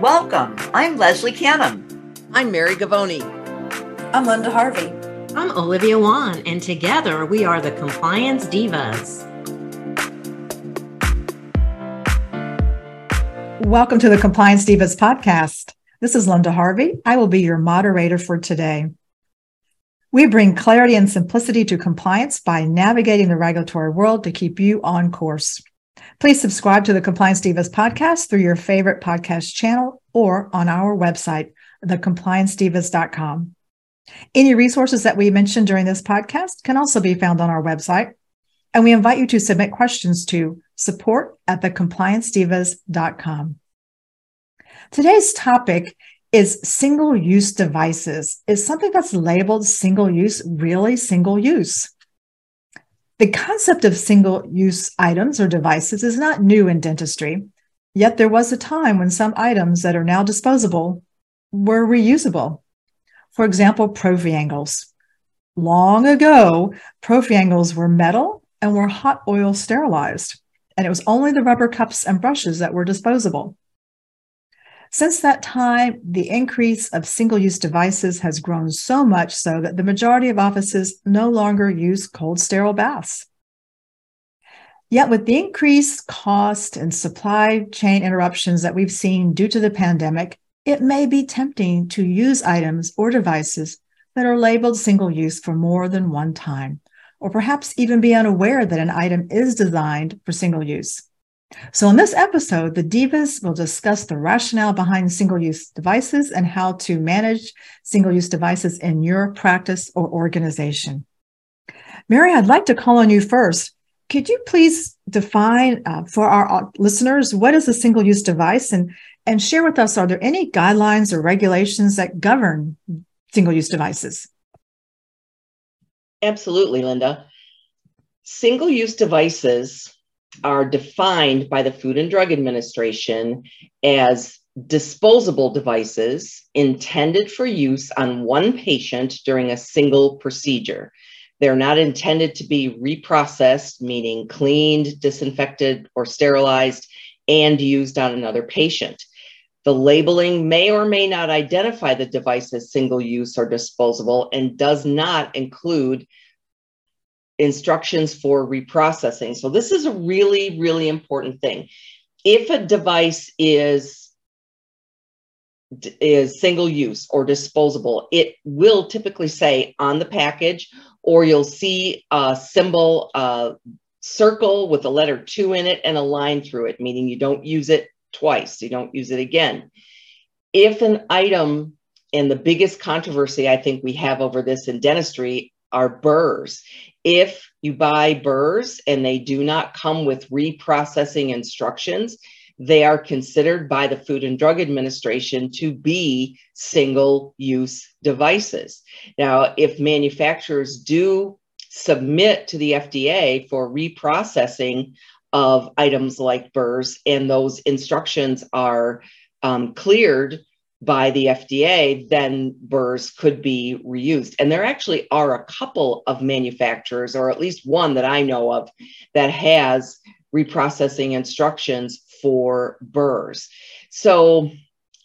Welcome. I'm Leslie Canham. I'm Mary Govoni. I'm Linda Harvey. I'm Olivia Wann, and together we are the Compliance Divas. Welcome to the Compliance Divas podcast. This is Linda Harvey. I will be your moderator for today. We bring clarity and simplicity to compliance by navigating the regulatory world to keep you on course. Please subscribe to the Compliance Divas podcast through your favorite podcast channel or on our website, thecompliancedivas.com. Any resources that we mentioned during this podcast can also be found on our website. And we invite you to submit questions to support at thecompliancedivas.com. Today's topic is single use devices. Is something that's labeled single use really single use? The concept of single use items or devices is not new in dentistry, yet there was a time when some items that are now disposable were reusable. For example, prophy angles. Long ago, prophy angles were metal and were hot oil sterilized, and it was only the rubber cups and brushes that were disposable. Since that time, the increase of single use devices has grown so much so that the majority of offices no longer use cold sterile baths. Yet, with the increased cost and supply chain interruptions that we've seen due to the pandemic, it may be tempting to use items or devices that are labeled single use for more than one time, or perhaps even be unaware that an item is designed for single use. So, in this episode, the Divas will discuss the rationale behind single use devices and how to manage single use devices in your practice or organization. Mary, I'd like to call on you first. Could you please define uh, for our listeners what is a single use device and, and share with us are there any guidelines or regulations that govern single use devices? Absolutely, Linda. Single use devices are defined by the Food and Drug Administration as disposable devices intended for use on one patient during a single procedure. They're not intended to be reprocessed, meaning cleaned, disinfected, or sterilized, and used on another patient. The labeling may or may not identify the device as single use or disposable and does not include instructions for reprocessing. So this is a really, really important thing. If a device is is single use or disposable, it will typically say on the package, or you'll see a symbol, a circle with a letter two in it and a line through it, meaning you don't use it twice, you don't use it again. If an item, and the biggest controversy I think we have over this in dentistry are burrs. If you buy burrs and they do not come with reprocessing instructions, they are considered by the Food and Drug Administration to be single use devices. Now, if manufacturers do submit to the FDA for reprocessing of items like burrs and those instructions are um, cleared by the FDA, then burrs could be reused. And there actually are a couple of manufacturers, or at least one that I know of, that has reprocessing instructions for burrs. So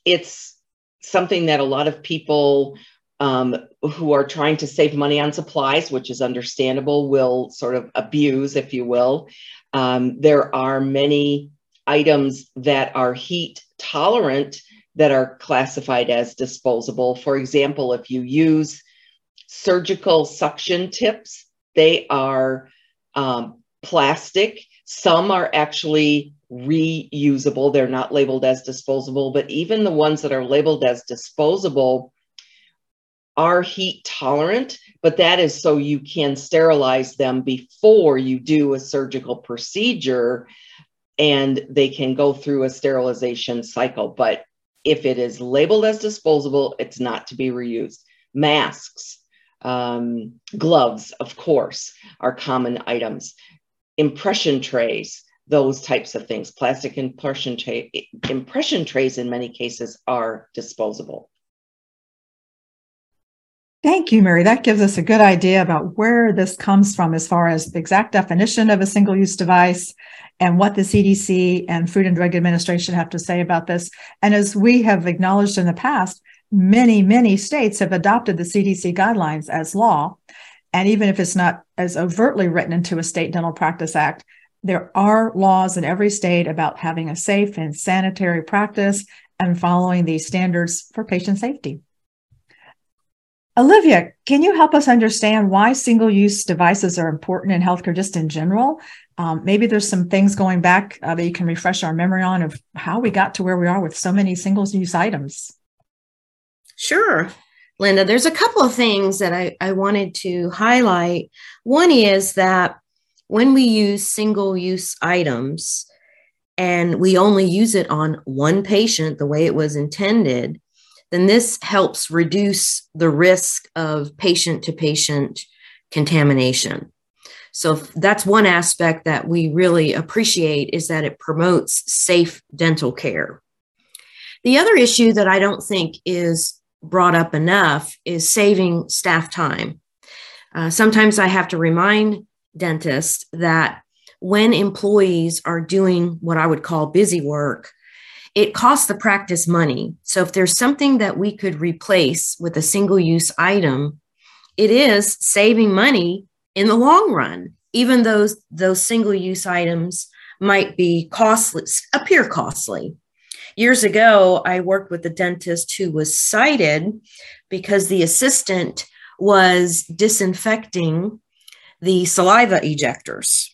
it's something that a lot of people um, who are trying to save money on supplies, which is understandable, will sort of abuse, if you will. Um, there are many items that are heat tolerant that are classified as disposable. For example, if you use surgical suction tips, they are um, plastic. Some are actually reusable. They're not labeled as disposable, but even the ones that are labeled as disposable are heat tolerant, but that is so you can sterilize them before you do a surgical procedure and they can go through a sterilization cycle. But if it is labeled as disposable, it's not to be reused. Masks, um, gloves, of course, are common items. Impression trays, those types of things. Plastic impression, tra- impression trays, in many cases, are disposable. Thank you, Mary. That gives us a good idea about where this comes from as far as the exact definition of a single use device and what the CDC and Food and Drug Administration have to say about this. And as we have acknowledged in the past, many, many states have adopted the CDC guidelines as law. And even if it's not as overtly written into a state dental practice act, there are laws in every state about having a safe and sanitary practice and following these standards for patient safety. Olivia, can you help us understand why single use devices are important in healthcare just in general? Um, maybe there's some things going back uh, that you can refresh our memory on of how we got to where we are with so many single use items. Sure. Linda, there's a couple of things that I, I wanted to highlight. One is that when we use single use items and we only use it on one patient the way it was intended, then this helps reduce the risk of patient to patient contamination. So that's one aspect that we really appreciate is that it promotes safe dental care. The other issue that I don't think is brought up enough is saving staff time. Uh, sometimes I have to remind dentists that when employees are doing what I would call busy work, it costs the practice money. So if there's something that we could replace with a single use item, it is saving money in the long run, even though those single use items might be costly, appear costly. Years ago, I worked with a dentist who was cited because the assistant was disinfecting the saliva ejectors.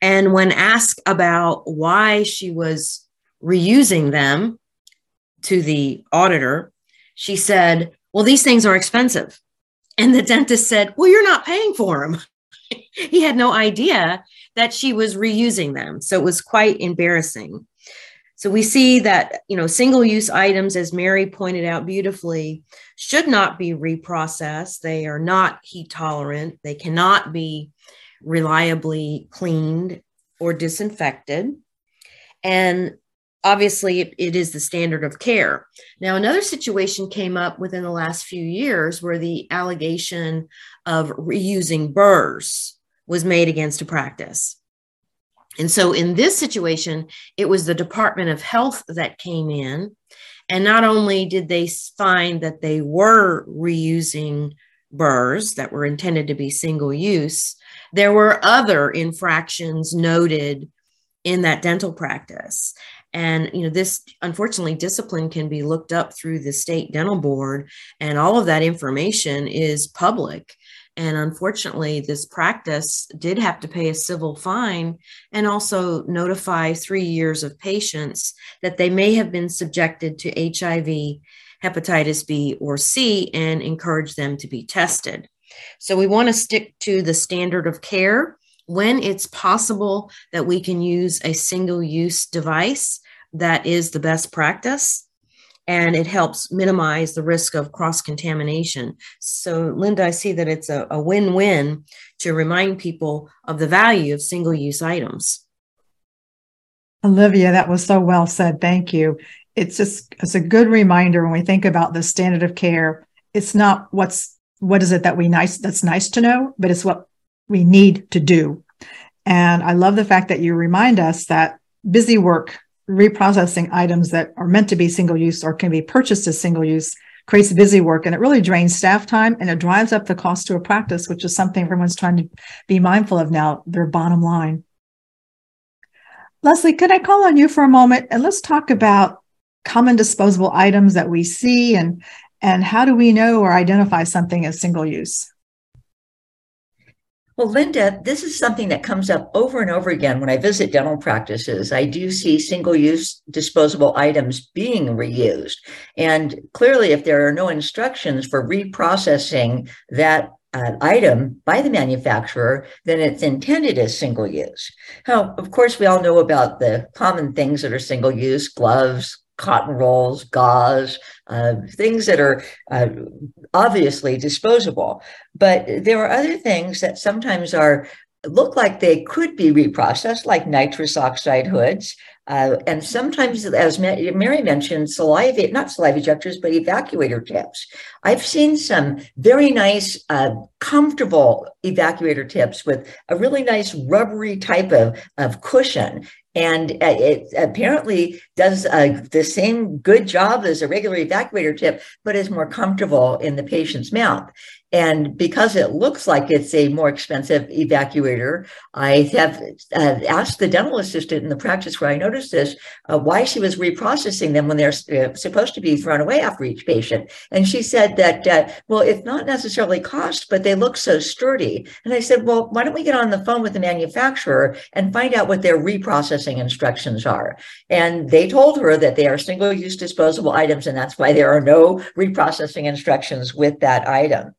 And when asked about why she was reusing them to the auditor, she said, Well, these things are expensive. And the dentist said, Well, you're not paying for them. he had no idea that she was reusing them. So it was quite embarrassing. So we see that, you know, single use items, as Mary pointed out beautifully, should not be reprocessed. They are not heat tolerant. They cannot be reliably cleaned or disinfected. And obviously it, is the standard of care. Now, another situation came up within the last few years where the allegation of reusing burrs was made against a practice. And so in this situation, it was the Department of Health that came in. And not only did they find that they were reusing burrs that were intended to be single use, there were other infractions noted in that dental practice and you know this unfortunately discipline can be looked up through the state dental board and all of that information is public. And unfortunately this practice did have to pay a civil fine and also notify three years of patients that they may have been subjected to hiv hepatitis b or c and encourage them to be tested. So we want to stick to the standard of care. When it's possible that we can use a single use device that is the best practice and it helps minimize the risk of cross contamination. So, Linda, I see that it's a, a win win to remind people of the value of single use items. Olivia, that was so well said. Thank you. It's just it's a good reminder when we think about the standard of care. It's not what's what is it that we nice that's nice to know, but it's what we need to do. And I love the fact that you remind us that busy work reprocessing items that are meant to be single use or can be purchased as single use creates busy work and it really drains staff time and it drives up the cost to a practice, which is something everyone's trying to be mindful of now, their bottom line. Leslie, could I call on you for a moment and let's talk about common disposable items that we see and and how do we know or identify something as single use? Well, Linda, this is something that comes up over and over again when I visit dental practices. I do see single use disposable items being reused. And clearly, if there are no instructions for reprocessing that uh, item by the manufacturer, then it's intended as single use. Now, of course, we all know about the common things that are single use gloves, cotton rolls, gauze, uh, things that are uh, obviously disposable. But there are other things that sometimes are look like they could be reprocessed, like nitrous oxide hoods. Uh, and sometimes, as Mary mentioned, saliva, not saliva ejectors, but evacuator tips. I've seen some very nice, uh, comfortable evacuator tips with a really nice rubbery type of, of cushion and uh, it apparently does uh, the same good job as a regular evacuator tip, but is more comfortable in the patient's mouth. And because it looks like it's a more expensive evacuator, I have uh, asked the dental assistant in the practice where I noticed this uh, why she was reprocessing them when they're uh, supposed to be thrown away after each patient. And she said that, uh, well, it's not necessarily cost, but they look so sturdy. And I said, well, why don't we get on the phone with the manufacturer and find out what their reprocessing instructions are? And they told her that they are single use disposable items, and that's why there are no reprocessing instructions with that item.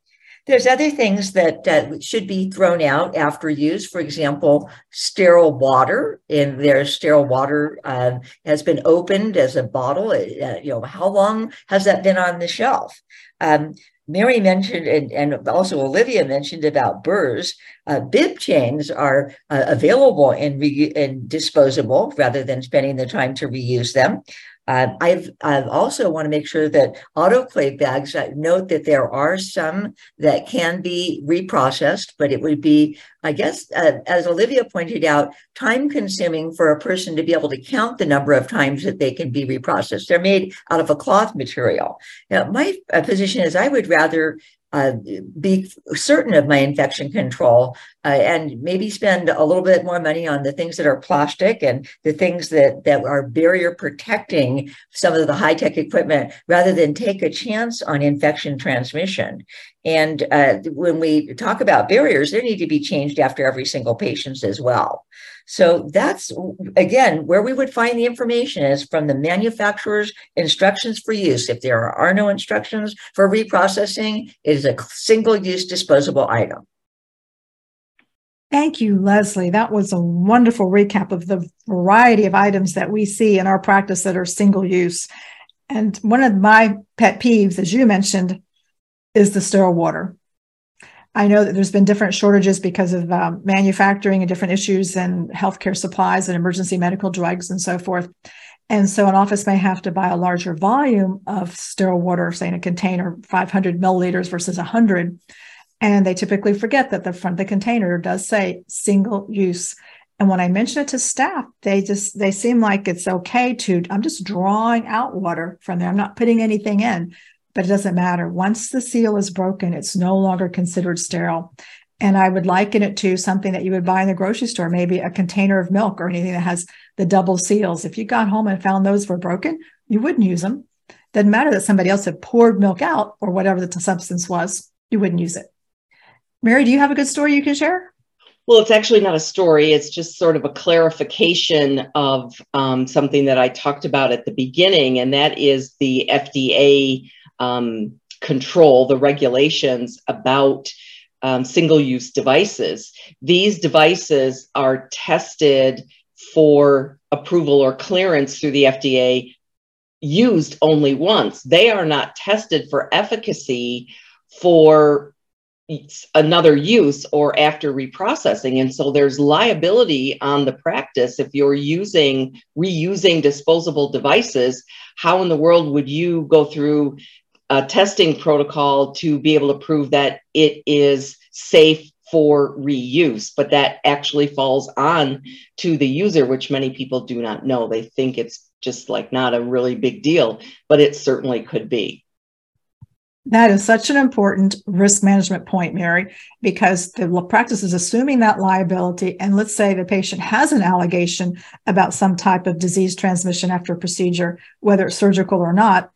There's other things that uh, should be thrown out after use. For example, sterile water. And there's sterile water uh, has been opened as a bottle. Uh, you know, how long has that been on the shelf? Um, Mary mentioned, and, and, also Olivia mentioned about burrs. Uh, bib chains are uh, available and, re- and disposable rather than spending the time to reuse them. Uh, I've, I've also want to make sure that autoclave bags, I note that there are some that can be reprocessed, but it would be, I guess, uh, as Olivia pointed out, time consuming for a person to be able to count the number of times that they can be reprocessed. They're made out of a cloth material. Now, my uh, position is I would rather uh, be certain of my infection control uh, and maybe spend a little bit more money on the things that are plastic and the things that that are barrier protecting some of the high tech equipment rather than take a chance on infection transmission. And uh, when we talk about barriers they need to be changed after every single patient as well so that's again where we would find the information is from the manufacturer's instructions for use. If there are no instructions for reprocessing, it is a single use disposable item. Thank you, Leslie. That was a wonderful recap of the variety of items that we see in our practice that are single use. And one of my pet peeves, as you mentioned, is the sterile water. I know that there's been different shortages because of um, manufacturing and different issues and healthcare supplies and emergency medical drugs and so forth. And so an office may have to buy a larger volume of sterile water, say in a container, 500 milliliters versus 100. And they typically forget that the front of the container does say single use. And when I mention it to staff, they just they seem like it's okay to I'm just drawing out water from there. I'm not putting anything in but it doesn't matter. Once the seal is broken, it's no longer considered sterile. And I would liken it to something that you would buy in the grocery store, maybe a container of milk or anything that has the double seals. If you got home and found those were broken, you wouldn't use them. Doesn't matter that somebody else had poured milk out or whatever the substance was, you wouldn't use it. Mary, do you have a good story you can share? Well, it's actually not a story. It's just sort of a clarification of um, something that I talked about at the beginning, and that is the FDA um, control, the regulations about um, single use devices. These devices are tested for approval or clearance through the FDA used only once. They are not tested for efficacy for another use or after reprocessing. And so there's liability on the practice if you're using reusing disposable devices. How in the world would you go through a testing protocol to be able to prove that it is safe for reuse, but that actually falls on to the user, which many people do not know. They think it's just like not a really big deal, but it certainly could be. That is such an important risk management point, Mary, because the practice is assuming that liability. And let's say the patient has an allegation about some type of disease transmission after a procedure, whether it's surgical or not.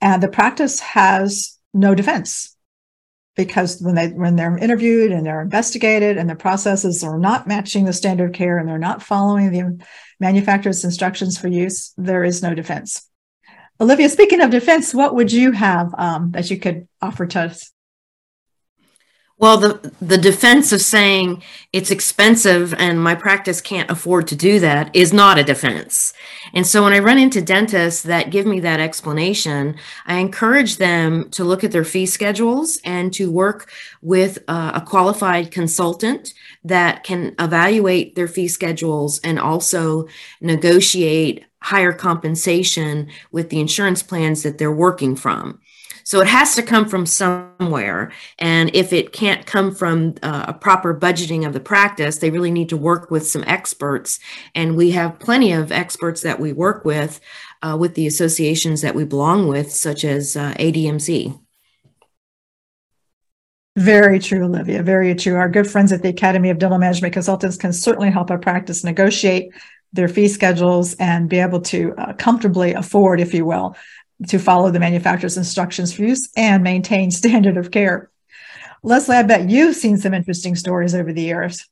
And the practice has no defense because when they when they're interviewed and they're investigated and the processes are not matching the standard care and they're not following the manufacturer's instructions for use, there is no defense. Olivia, speaking of defense, what would you have um, that you could offer to us? Well, the the defense of saying it's expensive and my practice can't afford to do that is not a defense. And so when I run into dentists that give me that explanation, I encourage them to look at their fee schedules and to work with a, a qualified consultant that can evaluate their fee schedules and also negotiate higher compensation with the insurance plans that they're working from. So it has to come from somewhere. And if it can't come from uh, a proper budgeting of the practice, they really need to work with some experts. And we have plenty of experts that we work with uh, with the associations that we belong with, such as uh, ADMC. Very true, Olivia. Very true. Our good friends at the Academy of Dental Management Consultants can certainly help our practice negotiate their fee schedules and be able to uh, comfortably afford, if you will, to follow the manufacturer's instructions for use and maintain standard of care. Leslie, I bet you've seen some interesting stories over the years.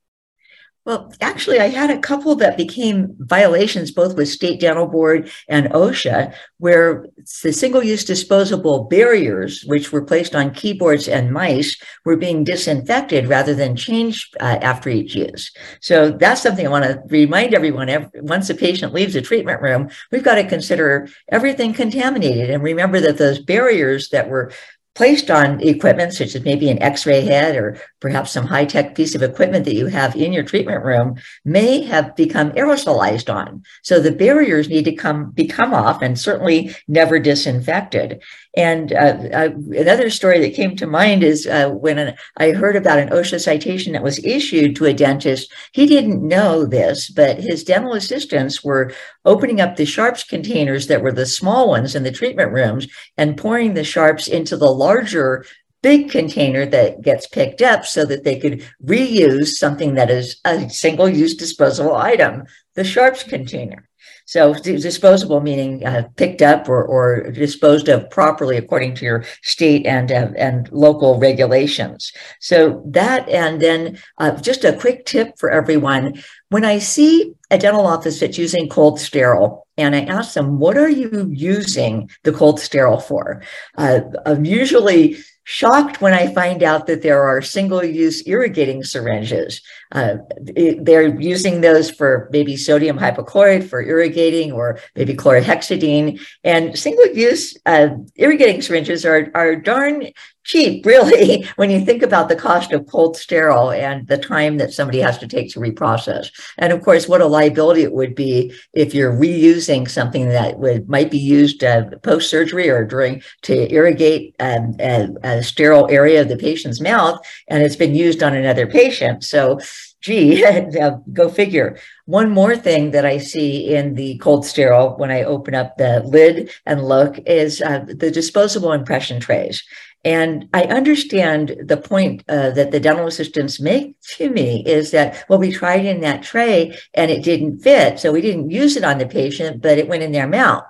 Well, actually, I had a couple that became violations both with State Dental Board and OSHA, where the single use disposable barriers, which were placed on keyboards and mice, were being disinfected rather than changed uh, after each use. So that's something I want to remind everyone. Every, Once a patient leaves the treatment room, we've got to consider everything contaminated and remember that those barriers that were placed on equipment, such as maybe an x ray head or perhaps some high tech piece of equipment that you have in your treatment room, may have become aerosolized on. So the barriers need to come become off and certainly never disinfected. And uh, uh, another story that came to mind is uh, when an, I heard about an OSHA citation that was issued to a dentist. He didn't know this, but his dental assistants were opening up the sharps containers that were the small ones in the treatment rooms and pouring the sharps into the larger big container that gets picked up so that they could reuse something that is a single use disposable item, the sharps container. So disposable meaning uh, picked up or, or disposed of properly according to your state and uh, and local regulations. So that and then uh, just a quick tip for everyone: when I see a dental office that's using cold sterile, and I ask them, "What are you using the cold sterile for?" Uh, I'm usually shocked when I find out that there are single use irrigating syringes. Uh, it, they're using those for maybe sodium hypochlorite for irrigating or maybe chlorhexidine. And single use uh, irrigating syringes are, are darn cheap, really, when you think about the cost of cold sterile and the time that somebody has to take to reprocess. And of course, what a liability it would be if you're reusing something that would might be used uh, post surgery or during to irrigate um, a, a sterile area of the patient's mouth, and it's been used on another patient. So gee, go figure. One more thing that I see in the cold sterile when I open up the lid and look is uh, the disposable impression trays. And I understand the point uh, that the dental assistants make to me is that, well, we tried in that tray and it didn't fit. So we didn't use it on the patient, but it went in their mouth.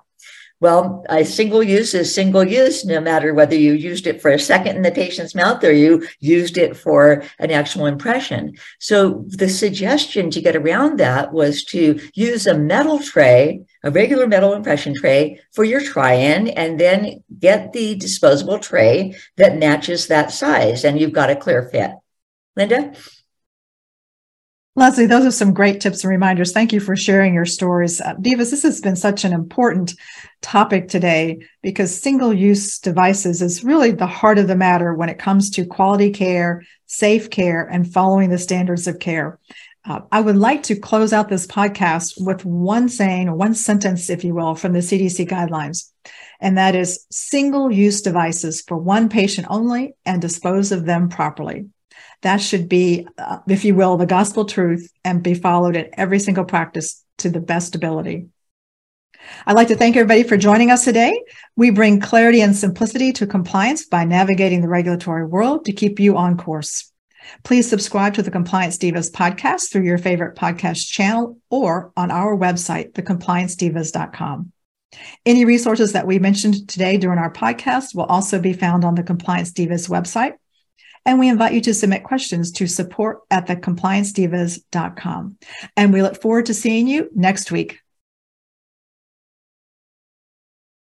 Well, a single use is single use, no matter whether you used it for a second in the patient's mouth or you used it for an actual impression. So the suggestion to get around that was to use a metal tray, a regular metal impression tray for your try-in, and then get the disposable tray that matches that size, and you've got a clear fit. Linda? Leslie, those are some great tips and reminders. Thank you for sharing your stories. Uh, Divas, this has been such an important topic today because single use devices is really the heart of the matter when it comes to quality care, safe care, and following the standards of care. Uh, I would like to close out this podcast with one saying, one sentence, if you will, from the CDC guidelines. And that is single use devices for one patient only and dispose of them properly. That should be, uh, if you will, the gospel truth and be followed at every single practice to the best ability. I'd like to thank everybody for joining us today. We bring clarity and simplicity to compliance by navigating the regulatory world to keep you on course. Please subscribe to the Compliance Divas podcast through your favorite podcast channel or on our website, thecompliancedivas.com. Any resources that we mentioned today during our podcast will also be found on the Compliance Divas website. And we invite you to submit questions to support at thecompliancedivas.com. And we look forward to seeing you next week.